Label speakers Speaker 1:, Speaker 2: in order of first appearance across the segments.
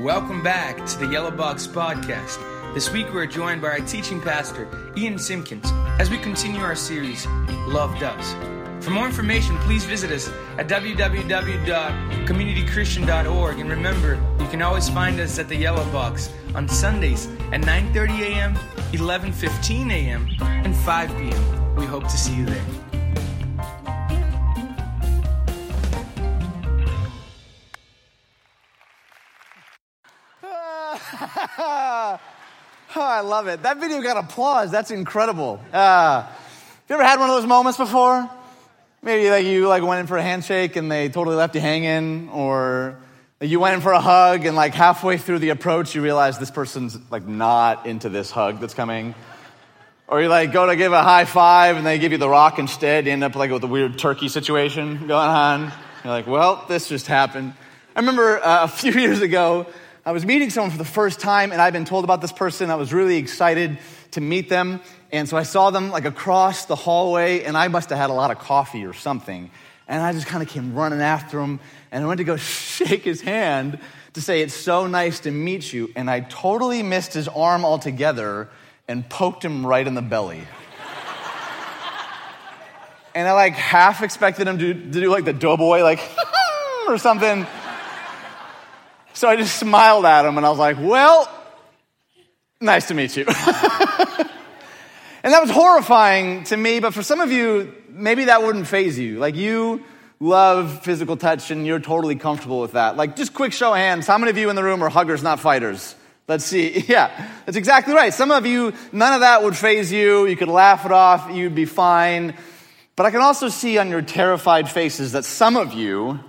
Speaker 1: Welcome back to the Yellow Box Podcast. This week we're joined by our teaching pastor, Ian Simpkins, as we continue our series, Love Does. For more information, please visit us at www.communitychristian.org. And remember, you can always find us at the Yellow Box on Sundays at 9.30 a.m., 11.15 a.m., and 5 p.m. We hope to see you there.
Speaker 2: I love it. That video got applause. That's incredible. Uh, have you ever had one of those moments before? Maybe like you like went in for a handshake and they totally left you hanging, or you went in for a hug and like halfway through the approach you realize this person's like not into this hug that's coming. Or you like go to give a high five and they give you the rock instead. You end up like with a weird turkey situation going on. You're like, well, this just happened. I remember uh, a few years ago, I was meeting someone for the first time, and I'd been told about this person. I was really excited to meet them. And so I saw them like across the hallway, and I must have had a lot of coffee or something. And I just kind of came running after him, and I went to go shake his hand to say, It's so nice to meet you. And I totally missed his arm altogether and poked him right in the belly. and I like half expected him to, to do like the doughboy, like, or something. So I just smiled at him and I was like, well, nice to meet you. and that was horrifying to me, but for some of you, maybe that wouldn't faze you. Like you love physical touch and you're totally comfortable with that. Like just quick show of hands, how many of you in the room are huggers, not fighters? Let's see. Yeah, that's exactly right. Some of you, none of that would faze you. You could laugh it off. You'd be fine. But I can also see on your terrified faces that some of you,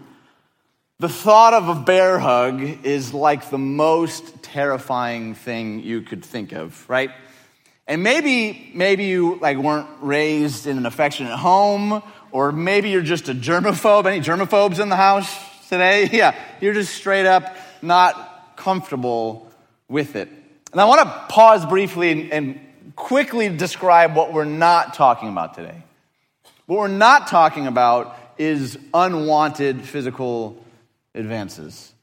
Speaker 2: the thought of a bear hug is like the most terrifying thing you could think of, right? And maybe, maybe you like weren't raised in an affectionate home, or maybe you're just a germaphobe. Any germaphobes in the house today? Yeah, you're just straight up not comfortable with it. And I want to pause briefly and, and quickly describe what we're not talking about today. What we're not talking about is unwanted physical advances.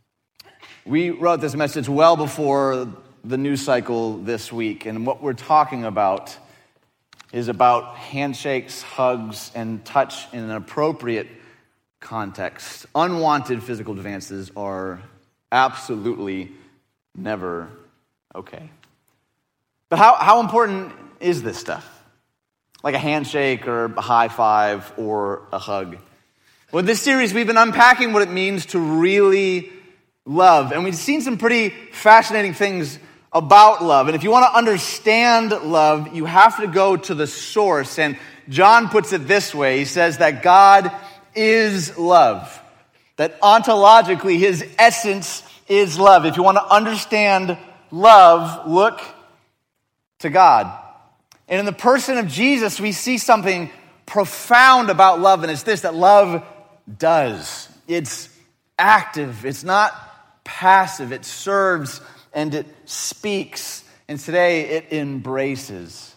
Speaker 2: We wrote this message well before the news cycle this week, and what we're talking about is about handshakes, hugs, and touch in an appropriate context. Unwanted physical advances are absolutely never okay. But how, how important is this stuff? Like a handshake or a high five or a hug. Well, this series, we've been unpacking what it means to really love. And we've seen some pretty fascinating things about love. And if you want to understand love, you have to go to the source. And John puts it this way He says that God is love, that ontologically, his essence is love. If you want to understand love, look to God. And in the person of Jesus, we see something profound about love, and it's this that love does. It's active, it's not passive, it serves and it speaks. And today it embraces.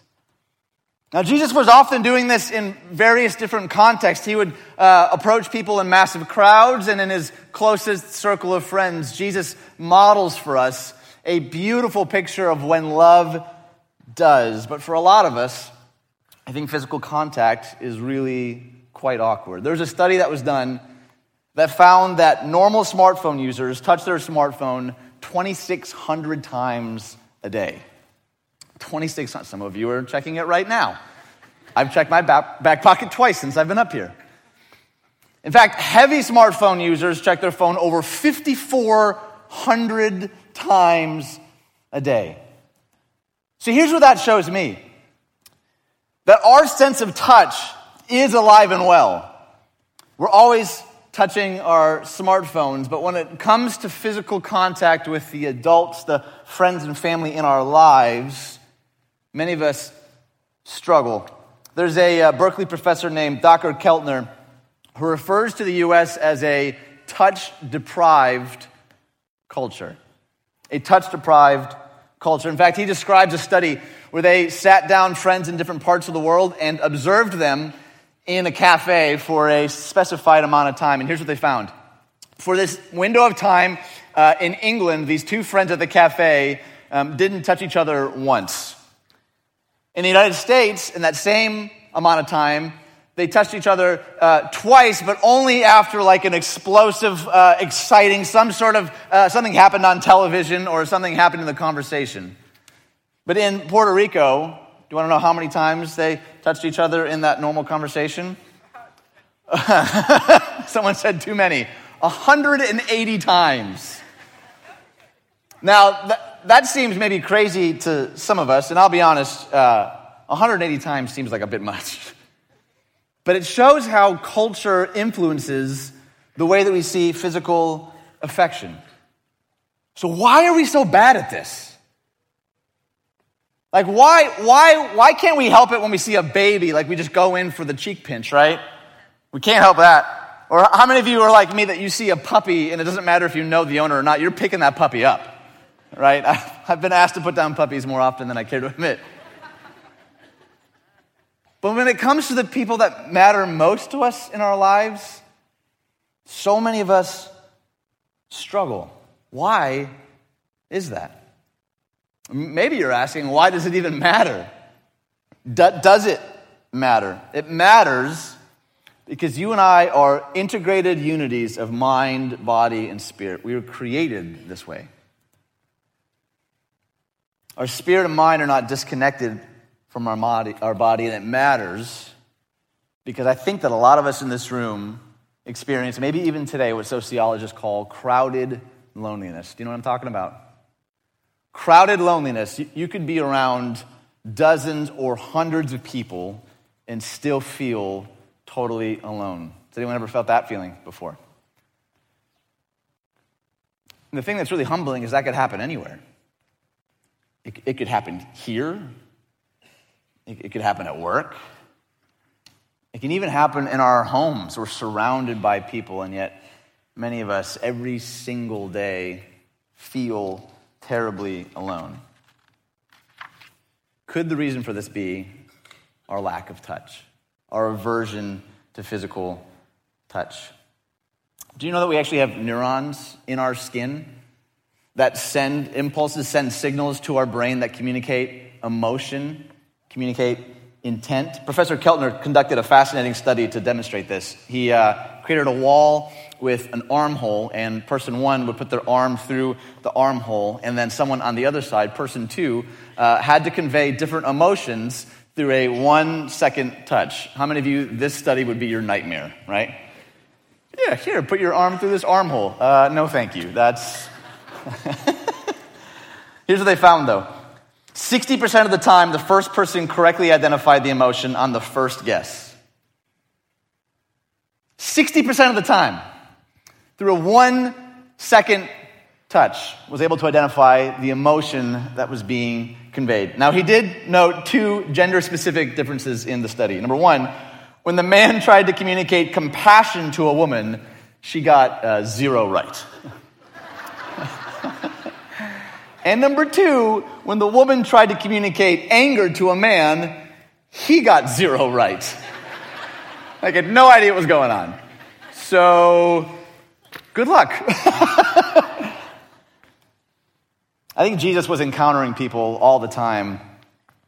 Speaker 2: Now, Jesus was often doing this in various different contexts. He would uh, approach people in massive crowds and in his closest circle of friends. Jesus models for us a beautiful picture of when love does. But for a lot of us, I think physical contact is really quite awkward. There's a study that was done that found that normal smartphone users touch their smartphone 2,600 times a day. 2,600. Some of you are checking it right now. I've checked my back, pocket twice since I've been up here. In fact, heavy smartphone users check their phone over 5,400 times a day. So here's what that shows me that our sense of touch is alive and well. We're always touching our smartphones, but when it comes to physical contact with the adults, the friends and family in our lives, many of us struggle. There's a uh, Berkeley professor named Dr. Keltner who refers to the U.S. as a touch deprived culture. A touch deprived culture. In fact, he describes a study where they sat down friends in different parts of the world and observed them in a cafe for a specified amount of time. And here's what they found for this window of time, uh, in England, these two friends at the cafe um, didn't touch each other once. In the United States, in that same amount of time, they touched each other uh, twice, but only after like an explosive, uh, exciting, some sort of uh, something happened on television or something happened in the conversation. But in Puerto Rico, you want to know how many times they touched each other in that normal conversation? Someone said too many. 180 times. Now, th- that seems maybe crazy to some of us, and I'll be honest, uh, 180 times seems like a bit much. But it shows how culture influences the way that we see physical affection. So, why are we so bad at this? Like, why, why, why can't we help it when we see a baby? Like, we just go in for the cheek pinch, right? We can't help that. Or how many of you are like me that you see a puppy and it doesn't matter if you know the owner or not, you're picking that puppy up, right? I've been asked to put down puppies more often than I care to admit. But when it comes to the people that matter most to us in our lives, so many of us struggle. Why is that? Maybe you're asking, why does it even matter? does it matter? It matters because you and I are integrated unities of mind, body, and spirit. We were created this way. Our spirit and mind are not disconnected from our body, our body, and it matters because I think that a lot of us in this room experience, maybe even today, what sociologists call crowded loneliness. Do you know what I'm talking about? Crowded loneliness. You could be around dozens or hundreds of people and still feel totally alone. Has anyone ever felt that feeling before? And the thing that's really humbling is that could happen anywhere. It, it could happen here, it, it could happen at work, it can even happen in our homes. We're surrounded by people, and yet many of us every single day feel terribly alone. Could the reason for this be our lack of touch, our aversion to physical touch? Do you know that we actually have neurons in our skin that send impulses, send signals to our brain that communicate emotion, communicate intent? Professor Keltner conducted a fascinating study to demonstrate this. He uh, created a wall with an armhole, and person one would put their arm through the armhole, and then someone on the other side, person two, uh, had to convey different emotions through a one second touch. How many of you, this study would be your nightmare, right? Yeah, here, put your arm through this armhole. Uh, no, thank you. That's. Here's what they found though 60% of the time, the first person correctly identified the emotion on the first guess. 60% of the time, through a one second touch, was able to identify the emotion that was being conveyed. Now, he did note two gender specific differences in the study. Number one, when the man tried to communicate compassion to a woman, she got uh, zero right. and number two, when the woman tried to communicate anger to a man, he got zero right. I had no idea what was going on. So, good luck. I think Jesus was encountering people all the time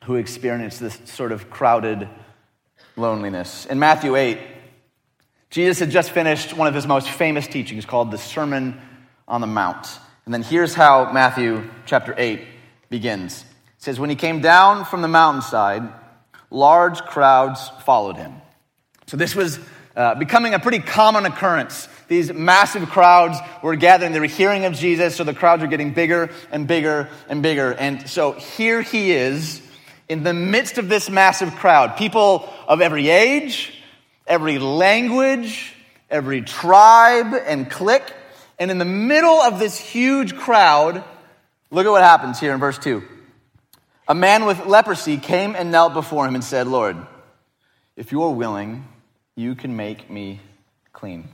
Speaker 2: who experienced this sort of crowded loneliness. In Matthew 8, Jesus had just finished one of his most famous teachings called the Sermon on the Mount. And then here's how Matthew chapter 8 begins. It says, When he came down from the mountainside, large crowds followed him. So this was uh, becoming a pretty common occurrence. These massive crowds were gathering. They were hearing of Jesus, so the crowds were getting bigger and bigger and bigger. And so here he is in the midst of this massive crowd. People of every age, every language, every tribe and clique. And in the middle of this huge crowd, look at what happens here in verse 2. A man with leprosy came and knelt before him and said, Lord, if you are willing, you can make me clean.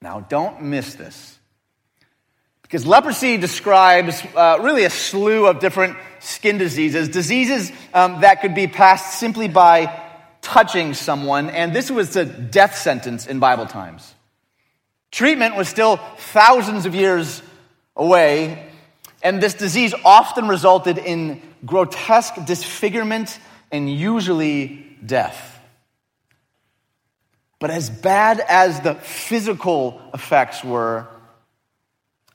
Speaker 2: Now, don't miss this. Because leprosy describes uh, really a slew of different skin diseases, diseases um, that could be passed simply by touching someone, and this was a death sentence in Bible times. Treatment was still thousands of years away. And this disease often resulted in grotesque disfigurement and usually death. But as bad as the physical effects were,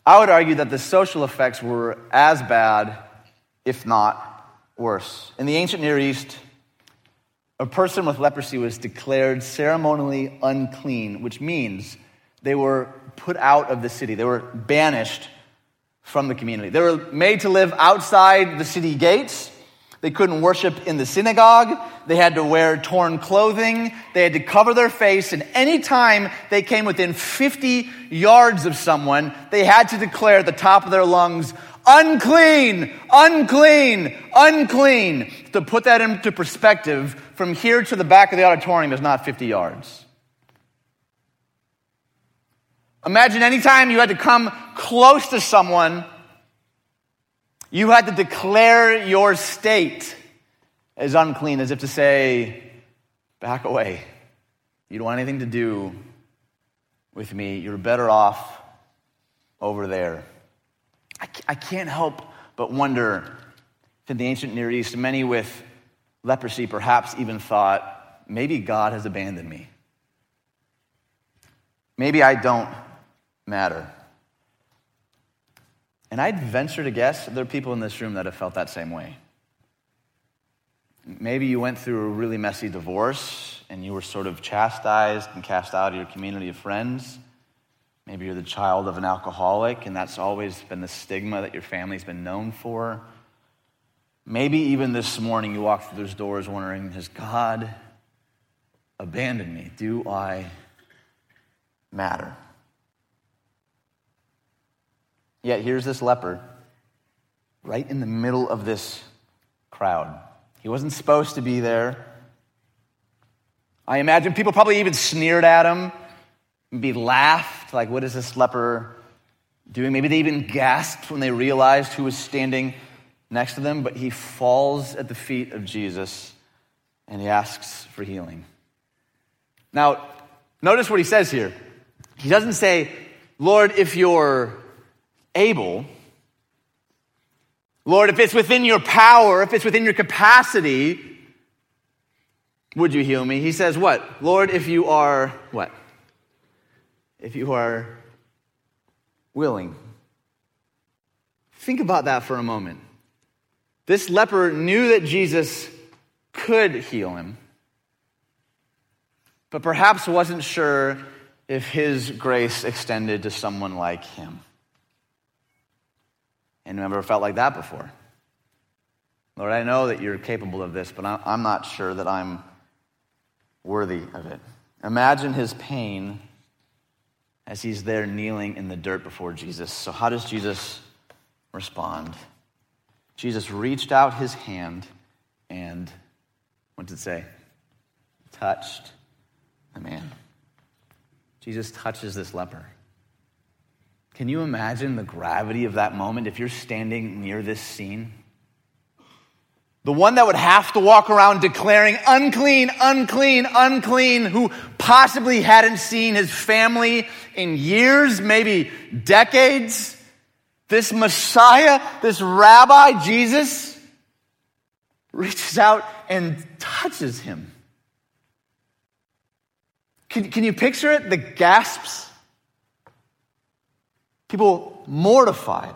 Speaker 2: I would argue that the social effects were as bad, if not worse. In the ancient Near East, a person with leprosy was declared ceremonially unclean, which means they were put out of the city. They were banished from the community. They were made to live outside the city gates. They couldn't worship in the synagogue. They had to wear torn clothing. They had to cover their face. And anytime they came within 50 yards of someone, they had to declare at the top of their lungs, unclean, unclean, unclean. To put that into perspective, from here to the back of the auditorium is not 50 yards. Imagine anytime you had to come close to someone, you had to declare your state as unclean, as if to say, back away. You don't want anything to do with me. You're better off over there. I can't help but wonder if in the ancient Near East, many with leprosy perhaps even thought, maybe God has abandoned me. Maybe I don't matter. And I'd venture to guess there are people in this room that have felt that same way. Maybe you went through a really messy divorce and you were sort of chastised and cast out of your community of friends. Maybe you're the child of an alcoholic and that's always been the stigma that your family's been known for. Maybe even this morning you walked through those doors wondering, has God abandoned me? Do I matter? Yet here's this leper right in the middle of this crowd. He wasn't supposed to be there. I imagine people probably even sneered at him, maybe laughed, like, what is this leper doing? Maybe they even gasped when they realized who was standing next to them, but he falls at the feet of Jesus and he asks for healing. Now, notice what he says here. He doesn't say, Lord, if you're able. Lord, if it's within your power, if it's within your capacity, would you heal me? He says, What? Lord, if you are what? If you are willing. Think about that for a moment. This leper knew that Jesus could heal him, but perhaps wasn't sure if his grace extended to someone like him. And never felt like that before. Lord, I know that you're capable of this, but I'm not sure that I'm worthy of it. Imagine his pain as he's there kneeling in the dirt before Jesus. So, how does Jesus respond? Jesus reached out his hand and, what did it say? Touched the man. Jesus touches this leper. Can you imagine the gravity of that moment if you're standing near this scene? The one that would have to walk around declaring unclean, unclean, unclean, who possibly hadn't seen his family in years, maybe decades. This Messiah, this Rabbi, Jesus, reaches out and touches him. Can, can you picture it? The gasps people mortified.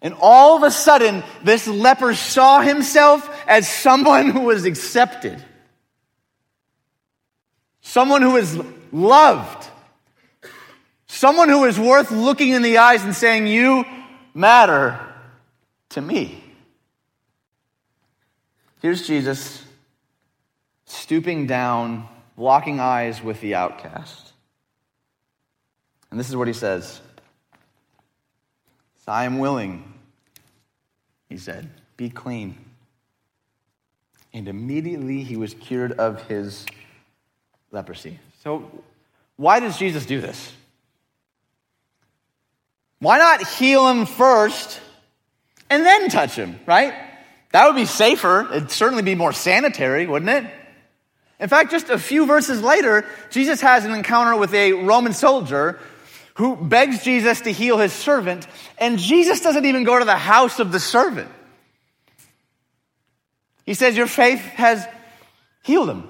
Speaker 2: And all of a sudden, this leper saw himself as someone who was accepted, someone who was loved, someone who was worth looking in the eyes and saying, You matter to me. Here's Jesus stooping down, locking eyes with the outcast. And this is what he says. I am willing, he said, be clean. And immediately he was cured of his leprosy. So, why does Jesus do this? Why not heal him first and then touch him, right? That would be safer. It'd certainly be more sanitary, wouldn't it? In fact, just a few verses later, Jesus has an encounter with a Roman soldier who begs Jesus to heal his servant, and Jesus doesn't even go to the house of the servant. He says, Your faith has healed him.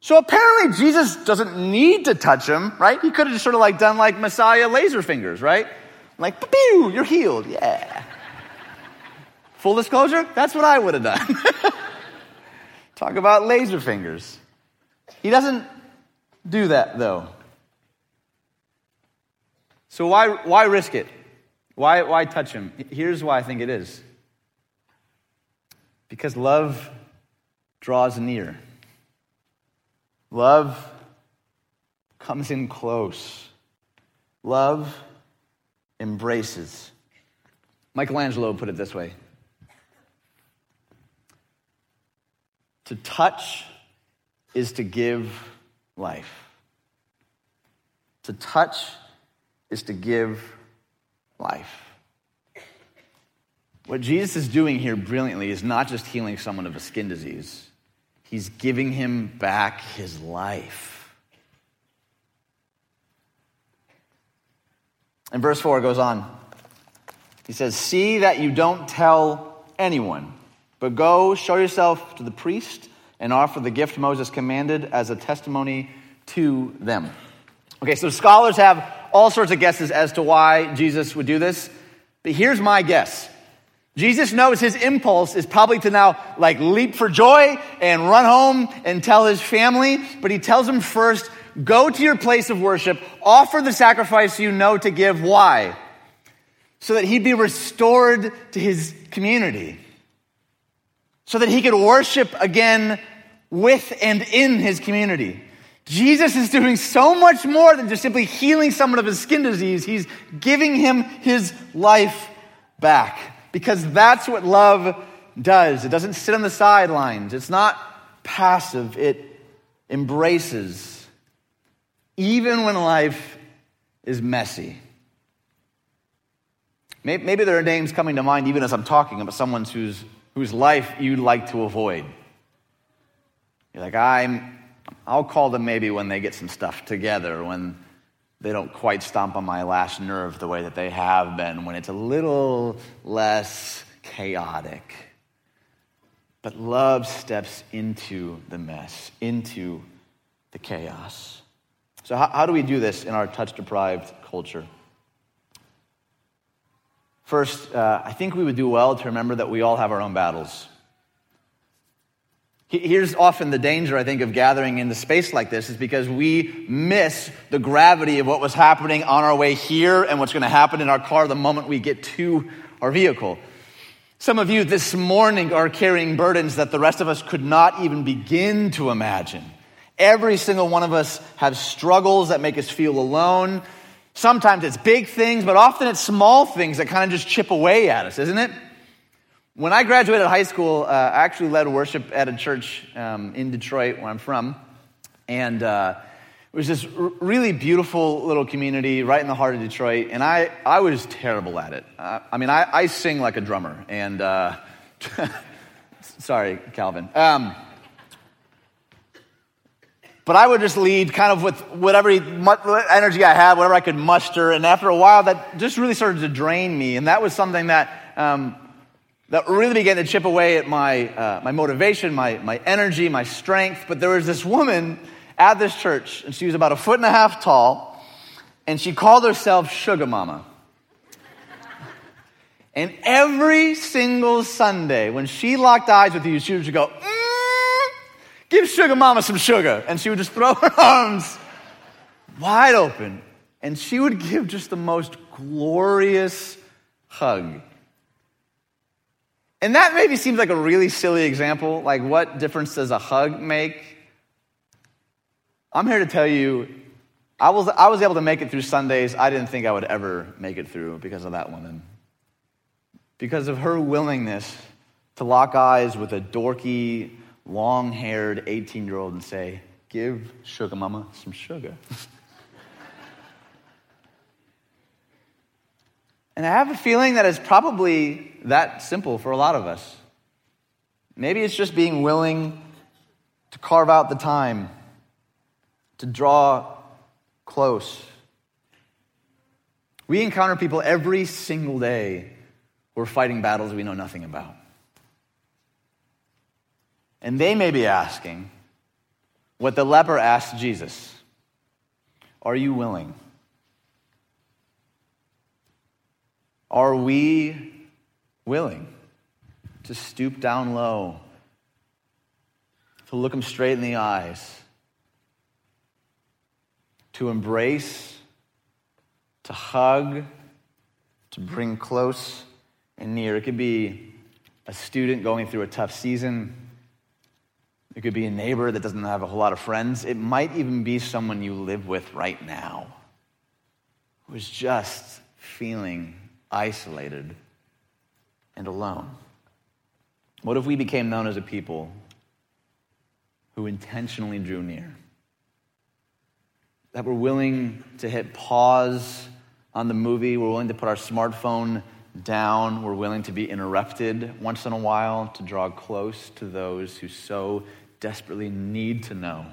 Speaker 2: So apparently Jesus doesn't need to touch him, right? He could have just sort of like done like Messiah laser fingers, right? Like, pew, you're healed. Yeah. Full disclosure, that's what I would have done. Talk about laser fingers. He doesn't do that though. So why, why risk it? Why, why touch him? Here's why I think it is. Because love draws near. Love comes in close. Love embraces. Michelangelo put it this way To touch is to give life. To touch is to give life. What Jesus is doing here brilliantly is not just healing someone of a skin disease, he's giving him back his life. And verse 4 goes on. He says, See that you don't tell anyone, but go show yourself to the priest and offer the gift Moses commanded as a testimony to them. Okay, so scholars have all sorts of guesses as to why Jesus would do this, but here's my guess. Jesus knows his impulse is probably to now like leap for joy and run home and tell his family, but he tells them first, go to your place of worship, offer the sacrifice you know to give. Why? So that he'd be restored to his community. So that he could worship again with and in his community. Jesus is doing so much more than just simply healing someone of his skin disease. He's giving him his life back because that's what love does. It doesn't sit on the sidelines, it's not passive, it embraces, even when life is messy. Maybe there are names coming to mind even as I'm talking about someone whose, whose life you'd like to avoid. You're like, I'm, I'll call them maybe when they get some stuff together, when they don't quite stomp on my last nerve the way that they have been when it's a little less chaotic. But love steps into the mess, into the chaos. So, how, how do we do this in our touch deprived culture? First, uh, I think we would do well to remember that we all have our own battles. Here's often the danger, I think, of gathering in the space like this is because we miss the gravity of what was happening on our way here and what's going to happen in our car the moment we get to our vehicle. Some of you this morning are carrying burdens that the rest of us could not even begin to imagine. Every single one of us have struggles that make us feel alone. Sometimes it's big things, but often it's small things that kind of just chip away at us, isn't it? When I graduated high school, uh, I actually led worship at a church um, in Detroit, where I'm from. And uh, it was this r- really beautiful little community right in the heart of Detroit. And I, I was terrible at it. Uh, I mean, I, I sing like a drummer. And uh, sorry, Calvin. Um, but I would just lead kind of with whatever energy I had, whatever I could muster. And after a while, that just really started to drain me. And that was something that um, that really began to chip away at my, uh, my motivation, my, my energy, my strength. But there was this woman at this church, and she was about a foot and a half tall, and she called herself Sugar Mama. And every single Sunday, when she locked eyes with you, she would go, mm, Give Sugar Mama some sugar. And she would just throw her arms wide open. And she would give just the most glorious hug. And that maybe seems like a really silly example. Like, what difference does a hug make? I'm here to tell you, I was, I was able to make it through Sundays I didn't think I would ever make it through because of that woman. Because of her willingness to lock eyes with a dorky, long haired 18 year old and say, Give Sugar Mama some sugar. And I have a feeling that it's probably that simple for a lot of us. Maybe it's just being willing to carve out the time, to draw close, We encounter people every single day who are fighting battles we know nothing about. And they may be asking what the leper asked Jesus Are you willing? Are we willing to stoop down low, to look them straight in the eyes, to embrace, to hug, to bring close and near? It could be a student going through a tough season. It could be a neighbor that doesn't have a whole lot of friends. It might even be someone you live with right now who's just feeling isolated and alone. What if we became known as a people who intentionally drew near? That we're willing to hit pause on the movie, we're willing to put our smartphone down, we're willing to be interrupted once in a while to draw close to those who so desperately need to know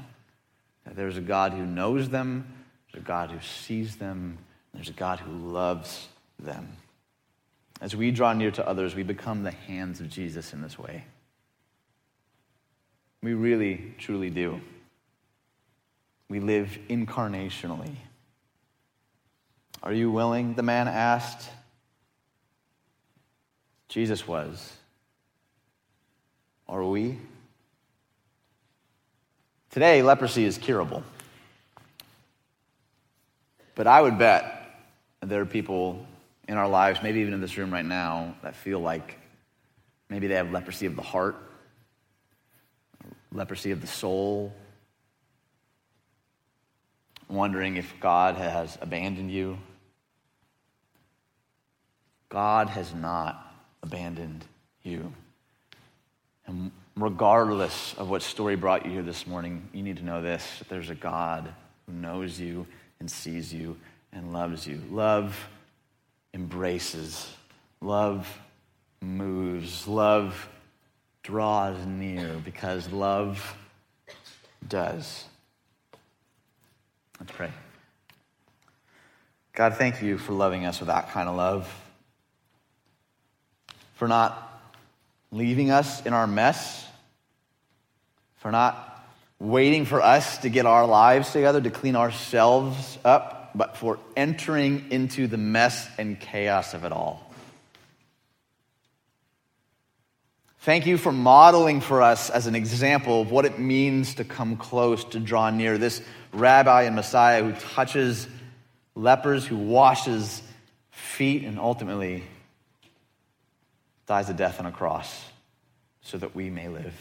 Speaker 2: that there's a God who knows them, there's a God who sees them, there's a God who loves them. As we draw near to others, we become the hands of Jesus in this way. We really, truly do. We live incarnationally. Are you willing? The man asked. Jesus was. Are we? Today, leprosy is curable. But I would bet there are people in our lives, maybe even in this room right now, that feel like maybe they have leprosy of the heart, leprosy of the soul, wondering if God has abandoned you. God has not abandoned you. And regardless of what story brought you here this morning, you need to know this there's a God who knows you and sees you and loves you. Love embraces, love moves, love draws near because love does. Let's pray. God, thank you for loving us with that kind of love, for not leaving us in our mess, for not waiting for us to get our lives together, to clean ourselves up but for entering into the mess and chaos of it all. Thank you for modeling for us as an example of what it means to come close, to draw near. This rabbi and Messiah who touches lepers, who washes feet, and ultimately dies a death on a cross so that we may live.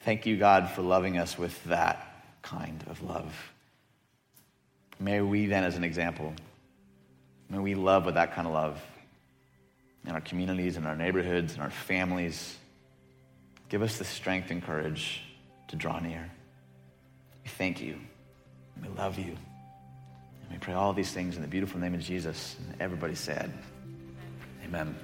Speaker 2: Thank you, God, for loving us with that kind of love. May we then, as an example, may we love with that kind of love in our communities, in our neighborhoods, in our families. Give us the strength and courage to draw near. We thank you. We love you. And we pray all these things in the beautiful name of Jesus. And everybody said, Amen.